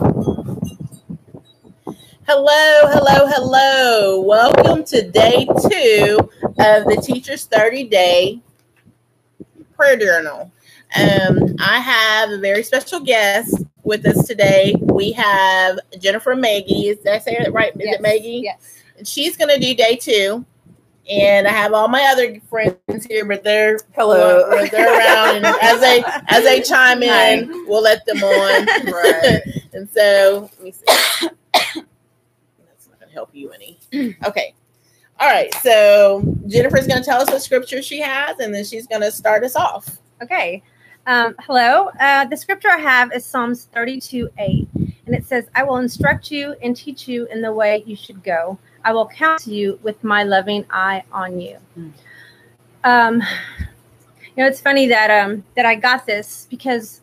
Hello, hello, hello. Welcome to day two of the Teacher's 30 Day Prayer Journal. Um, I have a very special guest with us today. We have Jennifer Maggie. Did I say it right? Is Yes, it Maggie? Yes. She's going to do day two. And I have all my other friends here, but they're Hello. they're around, and as they as they chime in, we'll let them on. Right. and so let me see. That's not gonna help you any. Okay. All right. So Jennifer's gonna tell us what scripture she has, and then she's gonna start us off. Okay. Um, hello. Uh, the scripture I have is Psalms 32 8. And it says, I will instruct you and teach you in the way you should go. I will count you with my loving eye on you. Mm. Um, you know, it's funny that um, that I got this because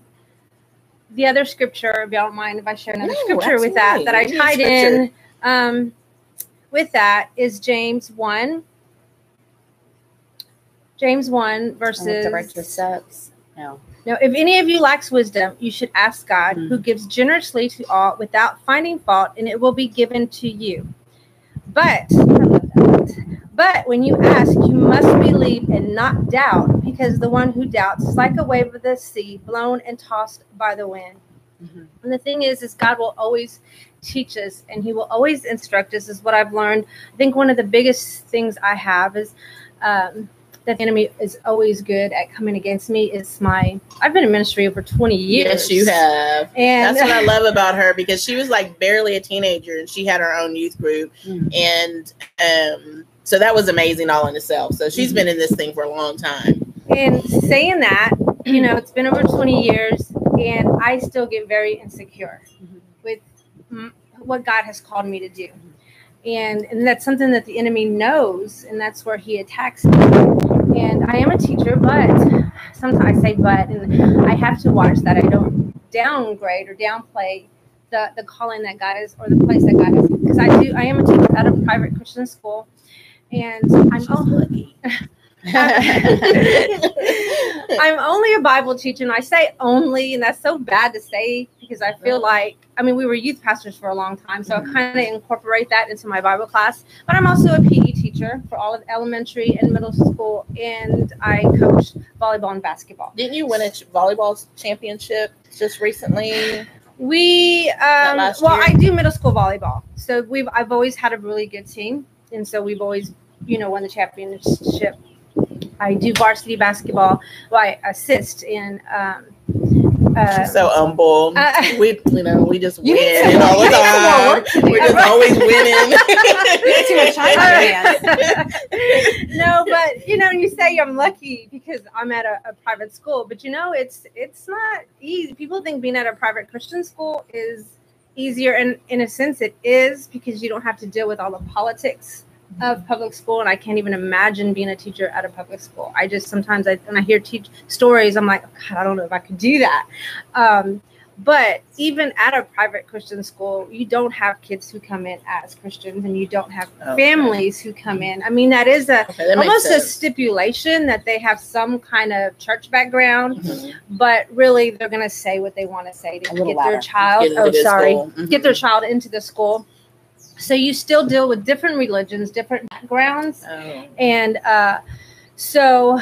the other scripture, if you don't mind if I share another No, scripture with that, that I tied in um, with that is James 1. James 1 verses your steps. No. now, if any of you lacks wisdom, you should ask God, Mhm. who gives generously to all without finding fault, and it will be given to you. But, I love that. but when you ask, you must believe and not doubt, because the one who doubts is like a wave of the sea, blown and tossed by the wind. Mhm. And the thing is, is God will always teach us, and He will always instruct us. Is what I've learned. I think one of the biggest things I have is. Um, that the enemy is always good at coming against me is my I've been in ministry over 20 years. Yes, you have. And That's what I love about her because she was like barely a teenager and she had her own youth group, Mhm. and um, so that was amazing all in itself. So she's Mhm. been in this thing for a long time. and saying that, you know, it's been over 20 years and I still get very insecure Mhm. with mm, what God has called me to do. And, and that's something that the enemy knows, and that's where he attacks me. And I am a teacher, but sometimes I say but, and I have to watch that I don't downgrade or downplay the, the calling that God is or the place that God has. Because I do, I am a teacher at a private Christian school, and I'm only. I'm only a Bible teacher, and I say only, and that's so bad to say because I feel like I mean we were youth pastors for a long time, so I kind of incorporate that into my Bible class. But I'm also a PE teacher for all of elementary and middle school, and I coach volleyball and basketball. Didn't you win a ch- volleyball championship just recently? We um, well? I do middle school volleyball, so we've I've always had a really good team, and so we've always you know won the championship. I do varsity basketball. Well, I assist in. Um, uh, so humble. Uh, we, you know, we just You win need some- all the you need some more time. work to. We're just always winning. too much time no, but you know, you say I'm lucky because I'm at a, a private school, but you know, it's it's not easy. People think being at a private Christian school is easier, and in a sense, it is because you don't have to deal with all the politics of public school. And I can't even imagine being a teacher at a public school. I just sometimes I when I hear teach stories, I'm like, God, I don't know if I could do that. Um, but even at a private Christian school, you don't have kids who come in as Christians, and you don't have Okay. families who come in. I mean, that is a Okay, that almost a stipulation that they have some kind of church background, Mhm. but really they're going to say what they want to say to get their child. Get Oh, sorry. Mhm. get their child into the school. So you still deal with different religions, different backgrounds, Oh. and uh, so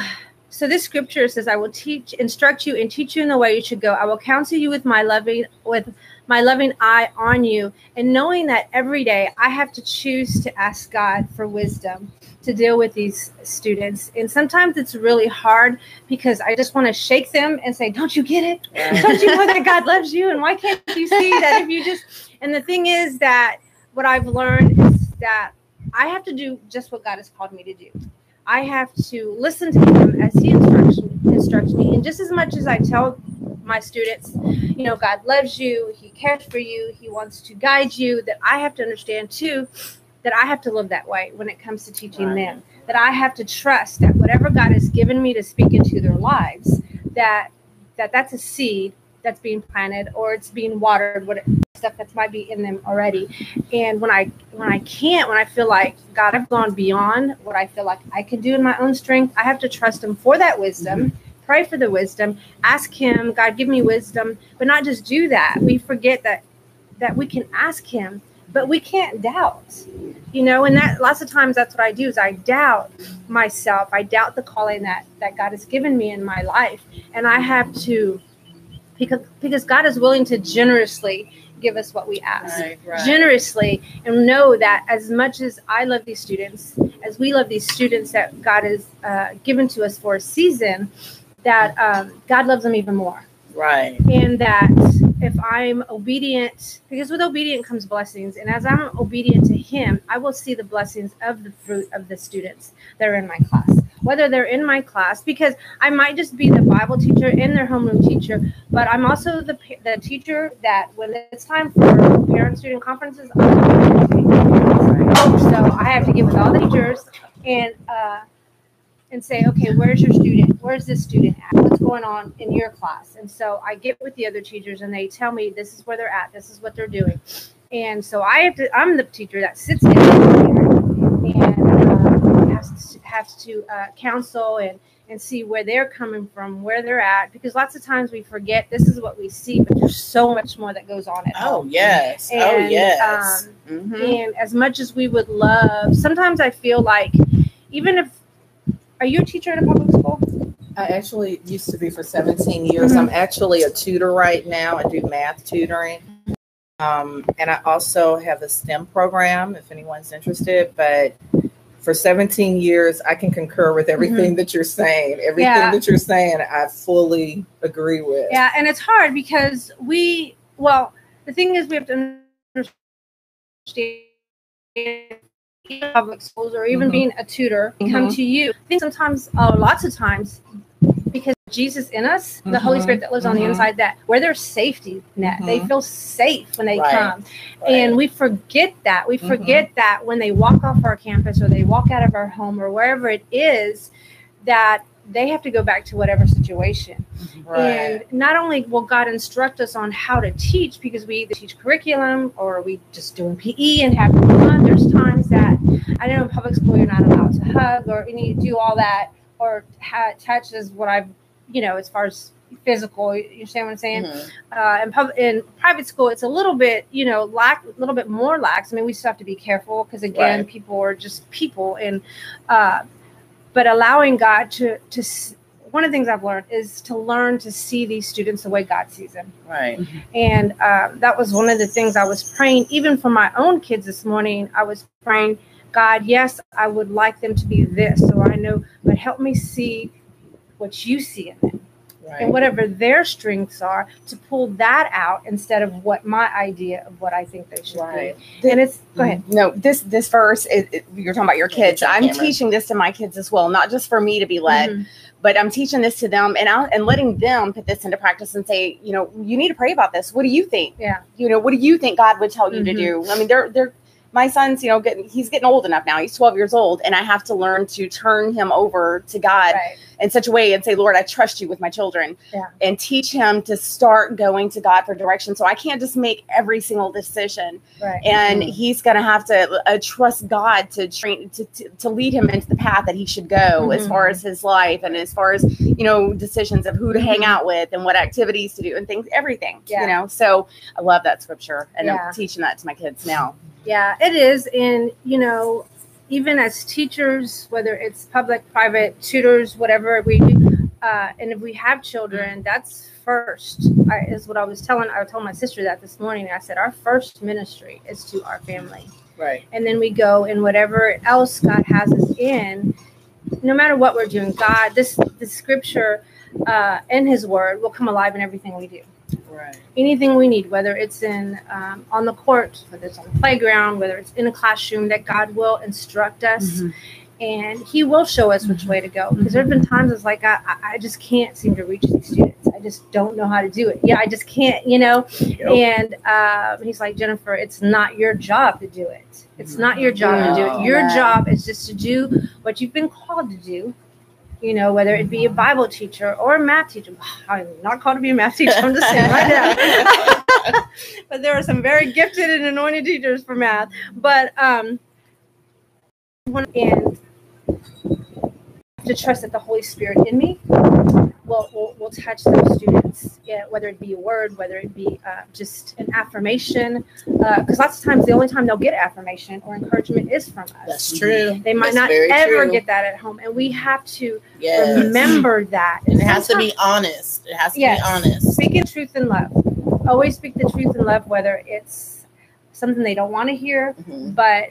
so this scripture says i will teach instruct you and teach you in the way you should go. I will counsel you with my loving with my loving eye on you and knowing that every day i have to choose to ask god for wisdom to deal with these students. And sometimes it's really hard because i just want to shake them and say don't you get it? Don't you know that God loves you? And why can't you see that if you just and the thing is that what I've learned is that I have to do just what God has called me to do. I have to listen to him as he instructs instructs me. And just as much as I tell my students, you know, God loves you, he cares for you, he wants to guide you, that I have to understand too that I have to live that way when it comes to teaching Right. them. That I have to trust that whatever God has given me to speak into their lives, that that that's a seed that's being planted or it's being watered what stuff that might be in them already. And when i when i can't when i feel like god i've gone beyond what i feel like i can do in my own strength i have to trust him for that wisdom pray for the wisdom ask him god give me wisdom. But not just do that. We forget that that we can ask him but we can't doubt you know? And that lots of times that's what i do is i doubt myself. I doubt the calling that that god has given me in my life. And i have to because because god is willing to generously give us what we ask Right, right. generously and know that as much as I love these students, as we love these students that God has uh, given to us for a season, that um, God loves them even more. Right. And that if I'm obedient, because with obedient comes blessings, and as I'm obedient to Him, I will see the blessings of the fruit of the students that are in my class. Whether they're in my class, because I might just be the Bible teacher and their homeroom teacher, but I'm also the, the teacher that when it's time for parent student conferences, so I have to get with all the teachers and uh, and say, okay, where's your student? Where's this student at? What's going on in your class? And so I get with the other teachers and they tell me this is where they're at, this is what they're doing. And so I have to. I'm the teacher that sits down there and uh, has to, has to uh, counsel and and see where they're coming from, where they're at, because lots of times we forget this is what we see, but there's so much more that goes on at Oh home. yes. oh And, yes. um, Mhm. and as much as we would love, sometimes I feel like even if are you a teacher in a public school? I actually used to be for 17 years. Mhm. I'm actually a tutor right now. I do math tutoring. Um, and I also have a STEM program if anyone's interested. But for 17 years, I can concur with everything that you're saying. Everything Yeah. that you're saying, I fully agree with. Yeah, and it's hard because we well, the thing is we have to understand public schools or even Mhm. being a tutor come to you. I think sometimes uh, lots of times because Jesus in us, the Holy Mhm. Spirit that lives on the Mhm. inside, that where there's safety net, they Mhm. feel safe when they Right. come. Right. And we forget that. We Mhm. forget that when they walk off our campus or they walk out of our home or wherever it is, that they have to go back to whatever situation. right. And not only will God instruct us on how to teach, because we either teach curriculum or we just doing PE and have fun. There's times that I know in public school you're not allowed to hug or any do all that or ha- touch is what I've, you know, as far as physical. You understand what I'm saying? Mhm. uh, in, pub- in private school, it's a little bit, you know, lack a little bit more lax. I mean, we still have to be careful because again, Right. people are just people, and uh, but allowing God to to s- one of the things I've learned is to learn to see these students the way God sees them, Right. and um, that was one of the things I was praying, even for my own kids this morning. I was praying, God, yes, I would like them to be this, so I know, but help me see what you see in them Right. and whatever their strengths are to pull that out instead of what my idea of what I think they should Right. be. And it's go ahead. No, this this verse, it, it- you're talking about your kids. I'm camera. teaching this to my kids as well, not just for me to be led, Mhm. but I'm teaching this to them and I, and letting them put this into practice and say, you know, you need to pray about this. What do you think? Yeah. You know, what do you think God would tell you to Mhm. do? I mean, they're they're my son's, you know, getting he's getting old enough now. He's 12 years old, and I have to learn to turn him over to God Right. in such a way and say, Lord, I trust you with my children. Yeah. And teach him to start going to God for direction. So I can't just make every single decision Right. and Mhm. he's going to have to uh, trust God to train to, to, to lead him into the path that he should go as Mhm. far as his life and as far as you know decisions of who to hang Mhm. out with and what activities to do and things everything Yeah. you know so I love that scripture and Yeah. I'm teaching that to my kids now Yeah, it is. And, you know, even as teachers, whether it's public, private, tutors, whatever we do, uh, and if we have children, that's first, I, is what I was telling. I told my sister that this morning. I said, our first ministry is to our family. Right. and then we go and whatever else God has us in, no matter what we're doing, God, this the scripture uh, and His Word will come alive in everything we do. Right. Anything we need, whether it's in um, on the court, whether it's on the playground, whether it's in a classroom, that God will instruct us. And he will show us which way to go. Because there have been times it's like I, I- just can't seem to reach these students. I just don't know how to do it. Yeah, I just can't, you know. And uh, he's like, Jennifer, it's not your job to do it. It's not your job to do it. Your No. job is just to do what you've been called to do. You know, whether it be a Bible teacher or a math teacher. I'm not called to be a math teacher. I'm just saying right now. but there are some very gifted and anointed teachers for math. But um, and to trust that the Holy Spirit in me will will, will touch those students, yeah, whether it be a word, whether it be uh, just an affirmation. Because lots of times, the only time they'll get affirmation or encouragement is from us. That's true. They might That's not ever true. get that at home, and we have to Yes. remember that. And it has to be honest. It has to Yes. be honest. speaking truth in love. Always speak the truth in love, whether it's something they don't want to hear, Mhm. but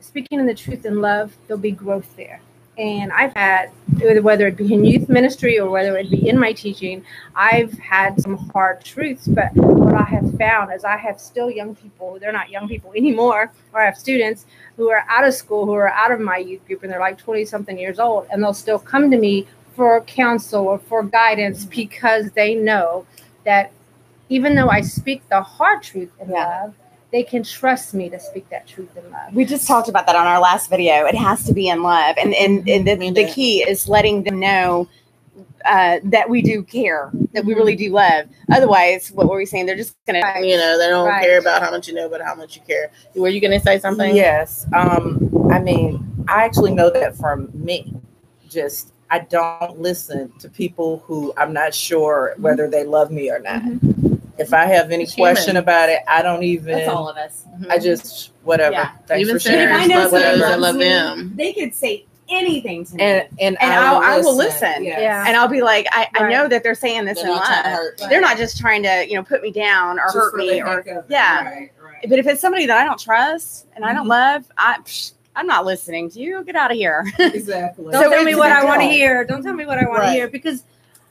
speaking in the truth in love, there'll be growth there. And I've had, whether it be in youth ministry or whether it be in my teaching, I've had some hard truths. But what I have found is I have still young people, they're not young people anymore, or I have students who are out of school, who are out of my youth group, and they're like 20 something years old, and they'll still come to me for counsel or for guidance because they know that even though I speak the hard truth in Yeah. love, they can trust me to speak that truth in love. We just talked about that on our last video. It has to be in love, and and, and the, the key is letting them know uh, that we do care, that we really do love. Otherwise, what were we saying? They're just gonna. You know, they don't Right. care about how much you know, but how much you care. Were you going to say something? Yes. Um, I mean, I actually know that from me. Just I don't listen to people who I'm not sure whether they love me or not. If I have any It's question about it, I don't even. That's all of us. I just whatever. Yeah. Thanks Even for sharing. I know love somebody those that loves love me, them. They could say anything to me. And and, And I'll- I will listen. Yes. Yeah. And I'll be like, I, I know that they're saying this They're in not love. hurt you. They're not just trying to, you know, put me down or Just hurt me or heck of it. yeah. Right, right. But if it's somebody that I don't trust and I don't Mhm. love, I psh, I'm not listening to you. Get out of here. Exactly. Don't So tell me what I want to hear. Don't tell me what I want Right. to hear because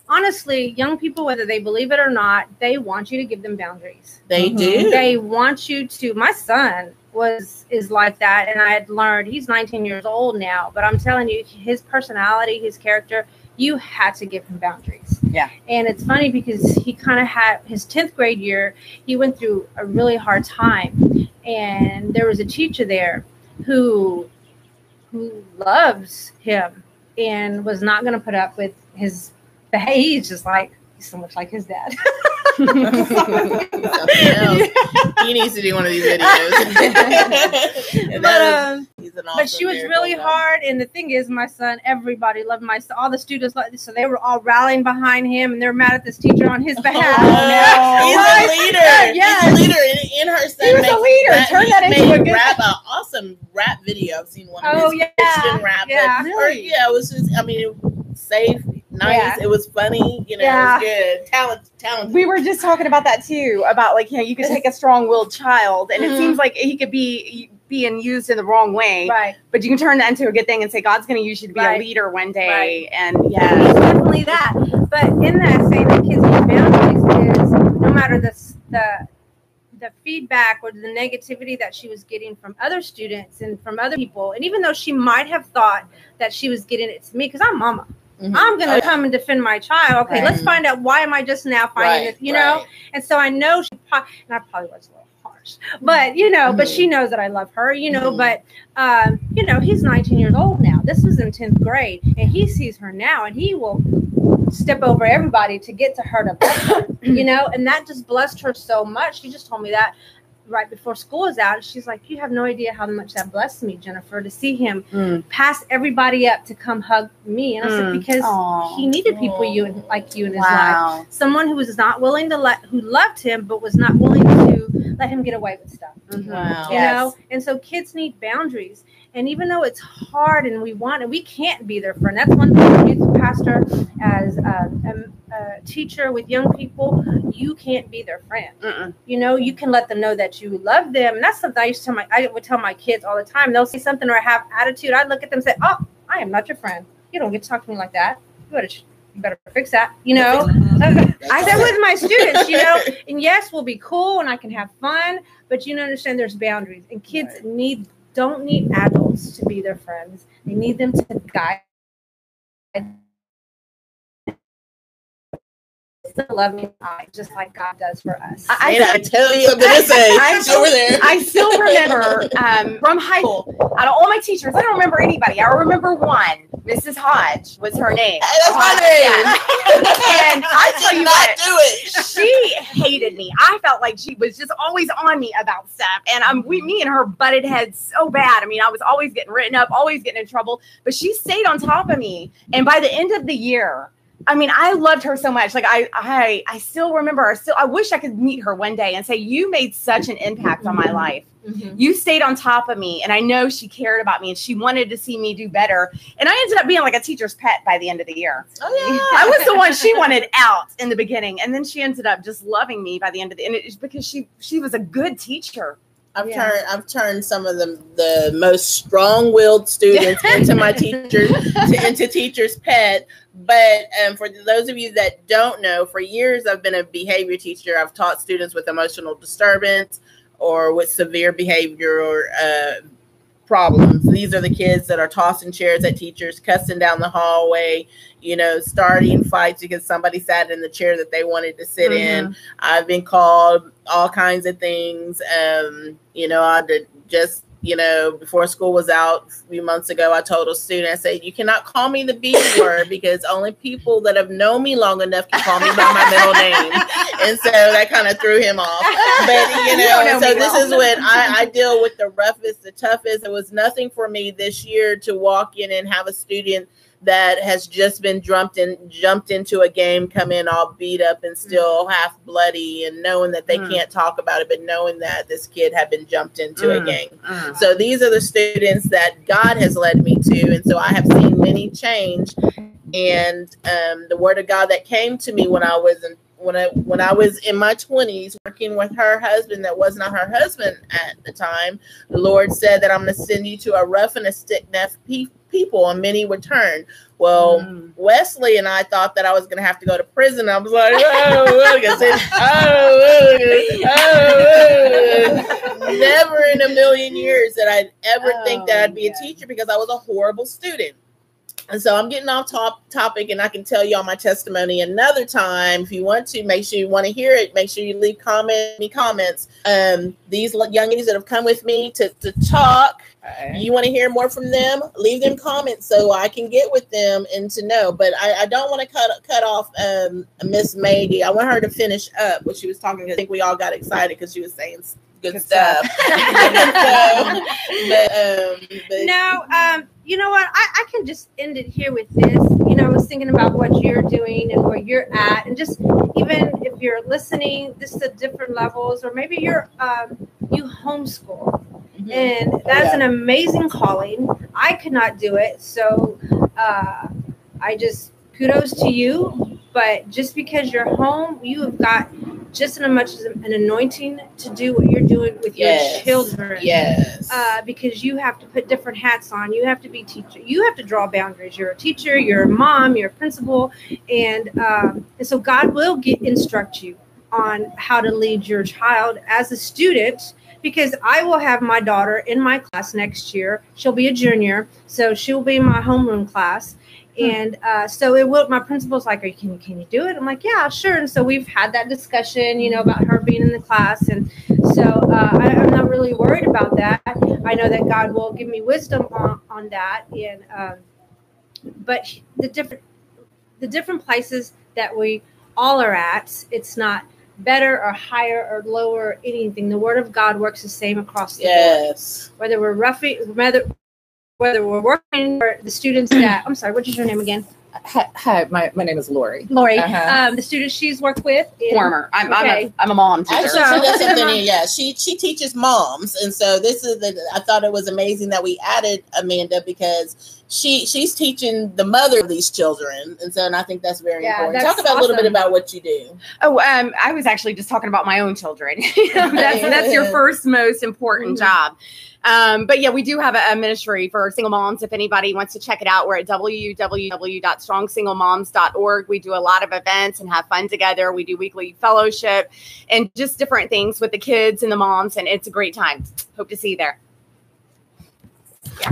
honestly, young people, whether they believe it or not, they want you to give them boundaries. They Mhm. do. They want you to. My son was is like that, and I had learned. He's 19 years old now, but I'm telling you, his personality, his character, you had to give him boundaries. Yeah. And it's funny because he kind of had his 10th grade year. He went through a really hard time, and there was a teacher there who who loves him and was not going to put up with his behavior. He's just like he's so much like his dad. Something else. He needs to do one of these videos. But that um, is- he's an but she was really guy. hard. And the thing is, my son, everybody loved my son. All the students, loved, so they were all rallying behind him, and they were mad at this teacher on his behalf. Oh, He's Right? a leader. Yes. He's a leader in, in her son. He was a leader. rap- Turn that into a good- rap, an awesome rap video. I've seen one of Oh his yeah, Christian rap. yeah. but- Or, yeah, it was just. I mean, it safe, nice. Yeah. It was funny. You know, Yeah. it was good. Talent, talent. we were just talking about that too about like you know you could take a strong-willed child and Mhm. it seems like he could be being used in the wrong way Right. but you can turn that into a good thing and say god's going to use you to be Right. a leader one day Right. and yeah definitely that. But in that saying that kids need boundaries is no matter the the the feedback or the negativity that she was getting from other students and from other people, and even though she might have thought that she was getting it to me, because I'm mama, Mhm. I'm gonna Oh, come and defend my child. Okay, Right. let's find out why am I just now finding right, this, you know? right. And so I know she, pro- and I probably was a little harsh, but you know, but she knows that I love her, you know. Mhm. But um, you know, he's 19 years old now. This was in 10th grade, and he sees her now, and he will step over everybody to get to her to her, you know. And that just blessed her so much. She just told me that right before school is out. She's like, "You have no idea how much that blessed me, Jennifer, to see him Mm. pass everybody up to come hug me." And I said, Mm. "Because." Aw. He needed people you like you in his life. Someone who was not willing to let who loved him but was not willing to let him get away with stuff Mhm. Wow. you Yes. know and so kids need boundaries and even though it's hard and we want and we can't be their friend. That's one thing as a youth pastor as a, a, a teacher with young people you can't be their friend. Mm-mm. you know you can let them know that you love them. And that's something i used to tell my i would tell my kids all the time. They'll say something or have attitude. I look at them and say oh i am not your friend. You don't get to talk to me like that. You better you better fix that you know? I said with my students, you know, and yes, we'll be cool and I can have fun, but you know, understand there's boundaries, and kids need don't need adults to be their friends. They need them to guide the loving eye, just like God does for us. I- And I tell you, I'm gonna say I- it's over there. I still remember um, from high school, out of all my teachers, I don't remember anybody. I remember one, Mrs. Hodge was her name. Hey, that's my name. yeah. And I tell did you not what, do it. she hated me. I felt like she was just always on me about stuff, and um, we, me and her butted heads so bad. I mean, I was always getting written up, always getting in trouble, but she stayed on top of me. And by the end of the year, I mean, I loved her so much. Like I, I, I still remember her. Still, I wish I could meet her one day and say, "You made such an impact on my life. Mhm. You stayed on top of me, and I know she cared about me, and she wanted to see me do better. And I ended up being like a teacher's pet by the end of the year. Oh yeah. I was the one she wanted out in the beginning, and then she ended up just loving me by the end of the. And it's because she she was a good teacher. I've Yeah. turned I've turned some of the the most strong-willed students into my teachers to, into teachers' pet. But um, for those of you that don't know, for years I've been a behavior teacher. I've taught students with emotional disturbance or with severe behavioral uh, problems. These are the kids that are tossing chairs at teachers, cussing down the hallway, you know, starting fights because somebody sat in the chair that they wanted to sit in. I've been called all kinds of things. Um, you know, I did just, you know, before school was out a few months ago, I told a student, I said, you cannot call me the B word because only people that have known me long enough can call me by my middle name. And so that kind of threw him off. But, you You know, know so this well. is when I, I deal with the roughest, the toughest. It was nothing for me this year to walk in and have a student that has just been jumped in jumped into a game come in all beat up and still half bloody and knowing that they Mm. can't talk about it but knowing that this kid had been jumped into a Mm. game so these are the students that god has led me to and so i have seen many change and um, the word of god that came to me when i was in when I when I was in my twenties working with her husband that was not her husband at the time, the Lord said that I'm going to send you to a rough and a stick necked pe- people, and many would turn. Well, Mm. Wesley and I thought that I was going to have to go to prison. I was like, oh, look, I said, oh, look, oh, look. never in a million years that I'd ever think that I'd be a Oh, teacher because I was a horrible student. And so I'm getting off top topic, and I can tell you all my testimony another time. If you want to, make sure you want to hear it. Make sure you leave comment me comments. Um, these young ladies that have come with me to to talk, you want to hear more from them? Leave them comments so I can get with them and to know. But I, I don't want to cut cut off um, Miss Maggie. I want her to finish up what she was talking. I think we all got excited because she was saying good, Good stuff. stuff. So, but, um, but No, um, you know what? I, I can just end it here with this. You know, I was thinking about what you're doing and where you're at, and just even if you're listening, just at different levels, or maybe you're um, you homeschool, and that's yeah. an amazing calling. I could not do it, so uh, I just kudos to you. But just because you're home, you have got just as much as an anointing to do what you're doing with Yes. your children yes. uh, because you have to put different hats on. You have to be teacher. You have to draw boundaries. You're a teacher. You're a mom. You're a principal, and um, and so God will get instruct you on how to lead your child as a student. Because I will have my daughter in my class next year. She'll be a junior, so she'll be in my homeroom class. And uh, so it will. My principal's like, "Are you can can you do it?" I'm like, "Yeah, sure." And so we've had that discussion, you know, about her being in the class, and so uh, I, I'm not really worried about that. I know that God will give me wisdom on, on that. And um, but the different the different places that we all are at, it's not better or higher or lower or anything. The Word of God works the same across the board. yes. Whether we're roughing, whether whether we're working for the students that I'm sorry, what is your name again? Hi, hi my, my name is Lori. Lori. Uh-huh. Um, the students she's worked with. in- Former. I'm, Okay. I'm, a, I'm a mom teacher. Actually, she does something. Yeah, she she teaches moms, and so this is the. I thought it was amazing that we added Amanda because she she's teaching the mother of these children, and so and I think that's very Yeah, important. that's Talk about a little bit about what you do. Oh, um, I was actually just talking about my own children. That's that's your first most important Mhm. job. Um, but yeah, we do have a, a ministry for single moms. If anybody wants to check it out, we're at www.strongsinglemoms.org. We do a lot of events and have fun together. We do weekly fellowship and just different things with the kids and the moms, and it's a great time. Hope to see you there.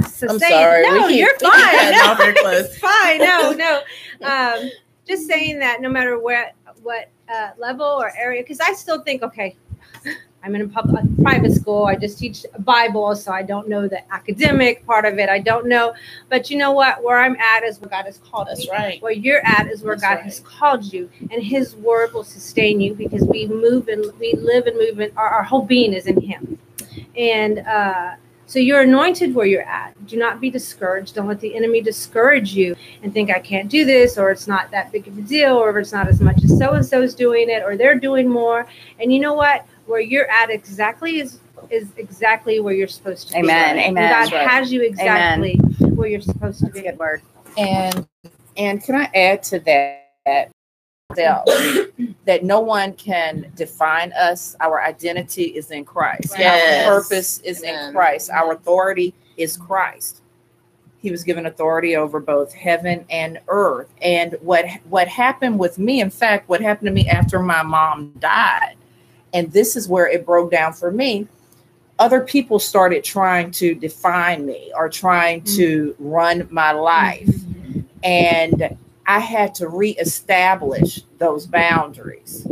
So I'm say- sorry. No, we keep, you're fine. No, off very close. it's fine. No, no. Um, just saying that no matter where, what uh, level or area, because I still think, okay, I'm in a public private school. I just teach Bible, so I don't know the academic part of it. I don't know, but you know what? Where I'm at is where God has called That's right. Where you're at is where That's God right. has called you, and His Word will sustain you because we move and we live and move, and our, our whole being is in Him. And uh, So you're anointed where you're at. Do not be discouraged. Don't let the enemy discourage you and think I can't do this or it's not that big of a deal or it's not as much as so and so is doing it or they're doing more. And you know what? Where you're at exactly is is exactly where you're supposed to Amen. be. Amen. Amen. God right. has you exactly where you're supposed to That's be. good word. And and can I add to that that, that no one can define us. Our identity is in Christ. Yes. Our purpose is Amen. in Christ. Our authority is Christ. He was given authority over both heaven and earth. And what what happened with me, in fact, what happened to me after my mom died, and this is where it broke down for me. Other people started trying to define me or trying to run my life and I had to reestablish those boundaries.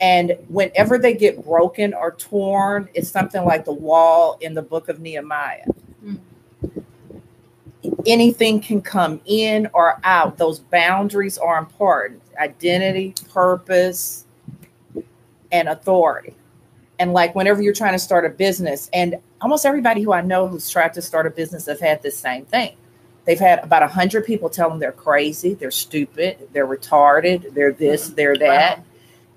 And whenever they get broken or torn, it's something like the wall in the book of Nehemiah. Mm. Anything can come in or out. Those boundaries are important identity, purpose, and authority. And like whenever you're trying to start a business, and almost everybody who I know who's tried to start a business have had this same thing they've had about a 100 people tell them they're crazy they're stupid they're retarded they're this mm-hmm. they're that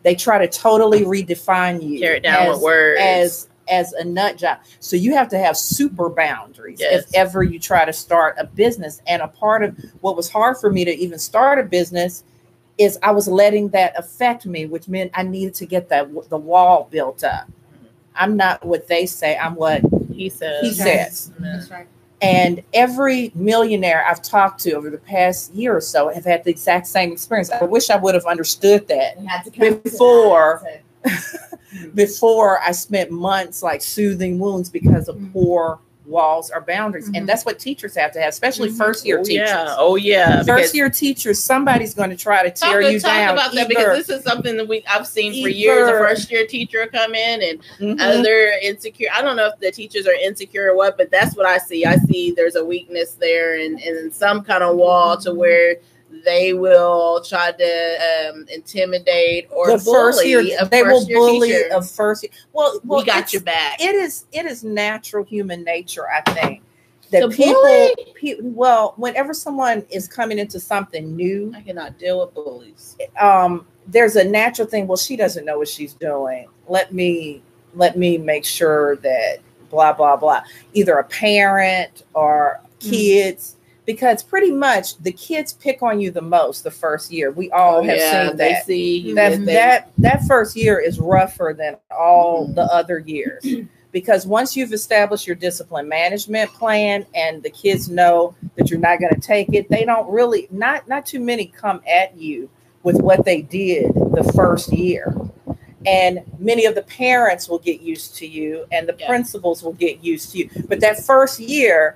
they try to totally redefine you Tear it down as, with words. as as a nut job so you have to have super boundaries Yes. if ever you try to start a business and a part of what was hard for me to even start a business is i was letting that affect me which meant i needed to get that the wall built up i'm not what they say i'm what he says. he says That's right. and every millionaire I've talked to over the past year or so have had the exact same experience. I wish I would have understood that We had to come to Before- that before I spent months like soothing wounds because of Mhm. poor walls or boundaries. Mhm. And that's what teachers have to have, especially Mhm. first year Oh, teachers. yeah. Oh yeah. First year teachers, somebody's going to try to Talk, tear you talk down. about that because this is something that we I've seen for years. A first year teacher come in and Mhm. other insecure. I don't know if the teachers are insecure or what, but that's what I see. I see there's a weakness there and, and some kind of wall to where they will try to um, intimidate or the first bully year, they will bully teacher. a first year. Well, well, we got your back. it is it is natural human nature i think that people, well whenever someone is coming into something new I cannot deal with bullies. um there's a natural thing well she doesn't know what she's doing let me let me make sure that blah blah blah either a parent or Mm. kids because pretty much the kids pick on you the most the first year. We all have Oh, yeah, seen they that. see that that that first year is rougher than all Mhm. the other years. Because once you've established your discipline management plan and the kids know that you're not going to take it they don't really not not too many come at you with what they did the first year. And many of the parents will get used to you and the Yeah. principals will get used to you. But that first year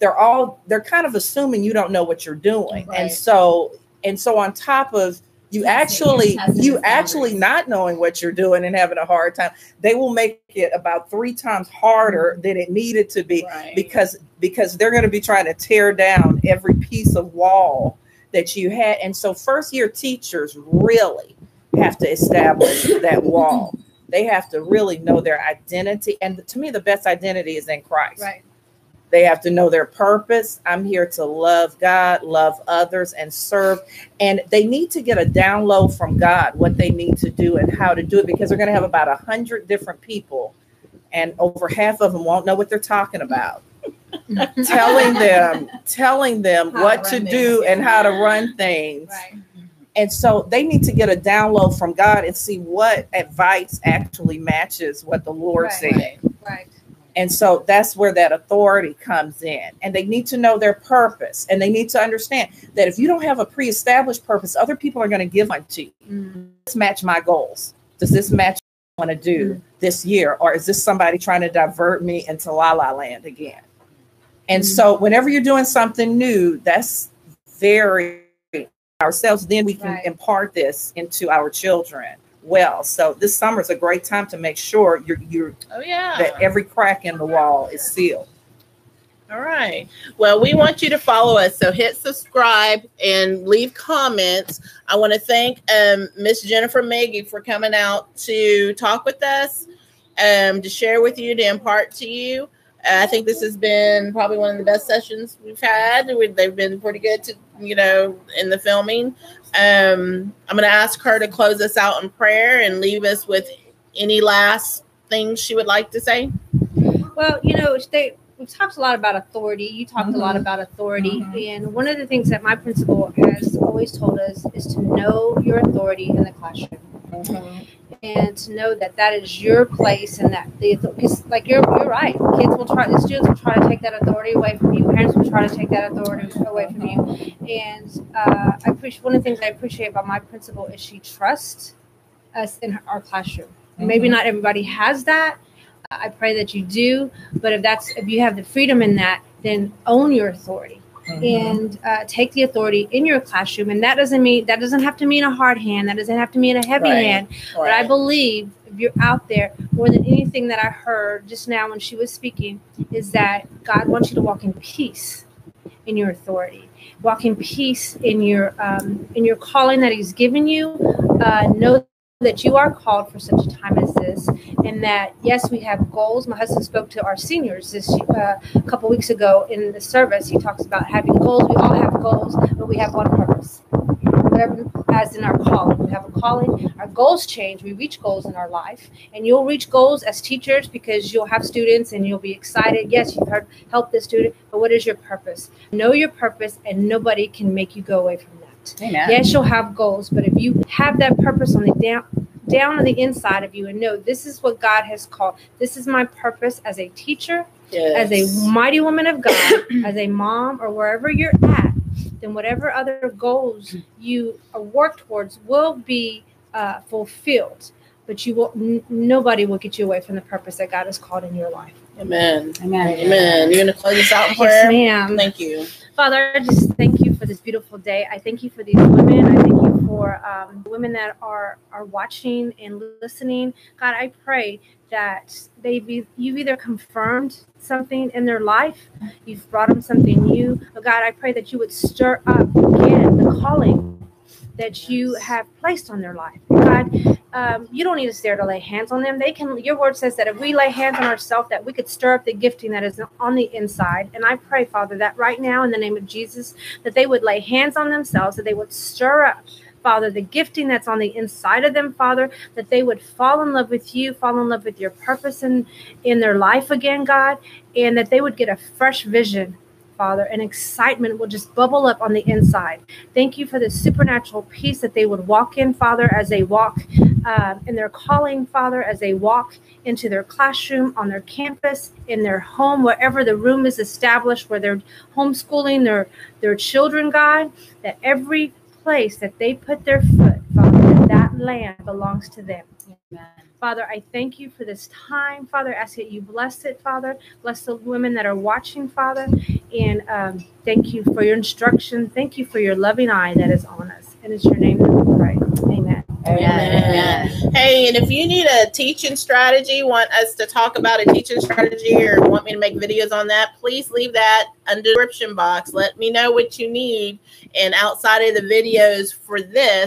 they're all they're kind of assuming you don't know what you're doing. And so and so on top of you actually you actually not knowing what you're doing and having a hard time they will make it about three times harder than it needed to be Right. because because they're going to be trying to tear down every piece of wall that you had. And so first year teachers really have to establish that wall. They have to really know their identity. And to me the best identity is in christ. Right. They have to know their purpose. I'm here to love God, love others, and serve. And they need to get a download from God what they need to do and how to do it because they're going to have about a hundred different people, and over half of them won't know what they're talking about. telling them, telling them How what to to do and how to run things. Right. And so they need to get a download from God and see what advice actually matches what the Lord Right. said. Right. Right. And so that's where that authority comes in. And they need to know their purpose. And they need to understand that if you don't have a pre established purpose, other people are going to give unto you. Mm. Does this match my goals? Does this match what I want to do this year? Or is this somebody trying to divert me into la la land again? And so whenever you're doing something new, that's very ourselves, then we can Right. impart this into our children well. So this summer is a great time to make sure you're you're Oh yeah. that every crack in the wall is sealed. All right. Well, we want you to follow us. So hit subscribe and leave comments. I want to thank um, Miss Jennifer Maggie for coming out to talk with us, um, to share with you, to impart to you. Uh, I think this has been probably one of the best sessions we've had. We- They've been pretty good to, you know, in the filming. Um, I'm going to ask her to close us out in prayer and leave us with any last things she would like to say. Well, you know, they we talked a lot about authority. You talked a lot about authority, Mhm. and one of the things that my principal has always told us is to know your authority in the classroom. And to know that that is your place and that the because like you're you're right. Kids will try the students will try to take that authority away from you. Parents will try to take that authority away from you. And uh, I appreciate one of the things I appreciate about my principal is she trusts us in her, our classroom. Maybe not everybody has that. I pray that you do. But if that's if you have the freedom in that then own your authority and uh, take the authority in your classroom. And that doesn't mean that doesn't have to mean a hard hand. That doesn't have to mean a heavy Right. hand. But I believe if you're out there, more than anything that I heard just now when she was speaking, is that God wants you to walk in peace in your authority. Walk in peace in your um, in your calling that He's given you. Uh, know that you are called for such a time as this, and that yes, we have goals. My husband spoke to our seniors this uh, a couple weeks ago in the service. He talks about having goals. We all have goals, but we have one purpose. Whatever, as in our calling, we have a calling. Our goals change. We reach goals in our life, and you'll reach goals as teachers because you'll have students and you'll be excited. Yes, you've heard help this student, but what is your purpose? Know your purpose, and nobody can make you go away from that. Amen. Yes, you'll have goals, but if you have that purpose on the down down on the inside of you and know this is what God has called. This is my purpose as a teacher, as a mighty woman of God, as a mom, or wherever you're at, then whatever other goals you work towards will be uh, fulfilled. But you will, n- nobody will get you away from the purpose that God has called in your life. Amen. Amen. Amen. You're going to close us out in Yes, prayer? ma'am. Thank you. Father, I just thank you for this beautiful day. I thank you for these women. I thank you for um, women that are are watching and listening. God, I pray that they be you've either confirmed something in their life, you've brought them something new. But God, I pray that you would stir up again the calling that you have placed on their life. God, um, you don't need us there to lay hands on them. They can. Your word says that if we lay hands on ourselves, that we could stir up the gifting that is on the inside. And I pray, Father, that right now, in the name of Jesus, that they would lay hands on themselves, that they would stir up. Father, the gifting that's on the inside of them, Father, that they would fall in love with you, fall in love with your purpose in, in their life again, God, and that they would get a fresh vision, Father, and excitement will just bubble up on the inside. Thank you for the supernatural peace that they would walk in, Father, as they walk um, in their calling, Father, as they walk into their classroom, on their campus, in their home, wherever the room is established, where they're homeschooling their, their children, God, that every place that they put their foot, Father, that land belongs to them. Father, I thank you for this time, Father. Ask that you bless it, Father. Bless the women that are watching, Father. And um, thank you for your instruction. Thank you for your loving eye that is on us. And it's your name that we pray. Amen. Amen. Hey, and if you need a teaching strategy, want us to talk about a teaching strategy, or want me to make videos on that, please leave that in the description box. Let me know what you need. And outside of the videos for this,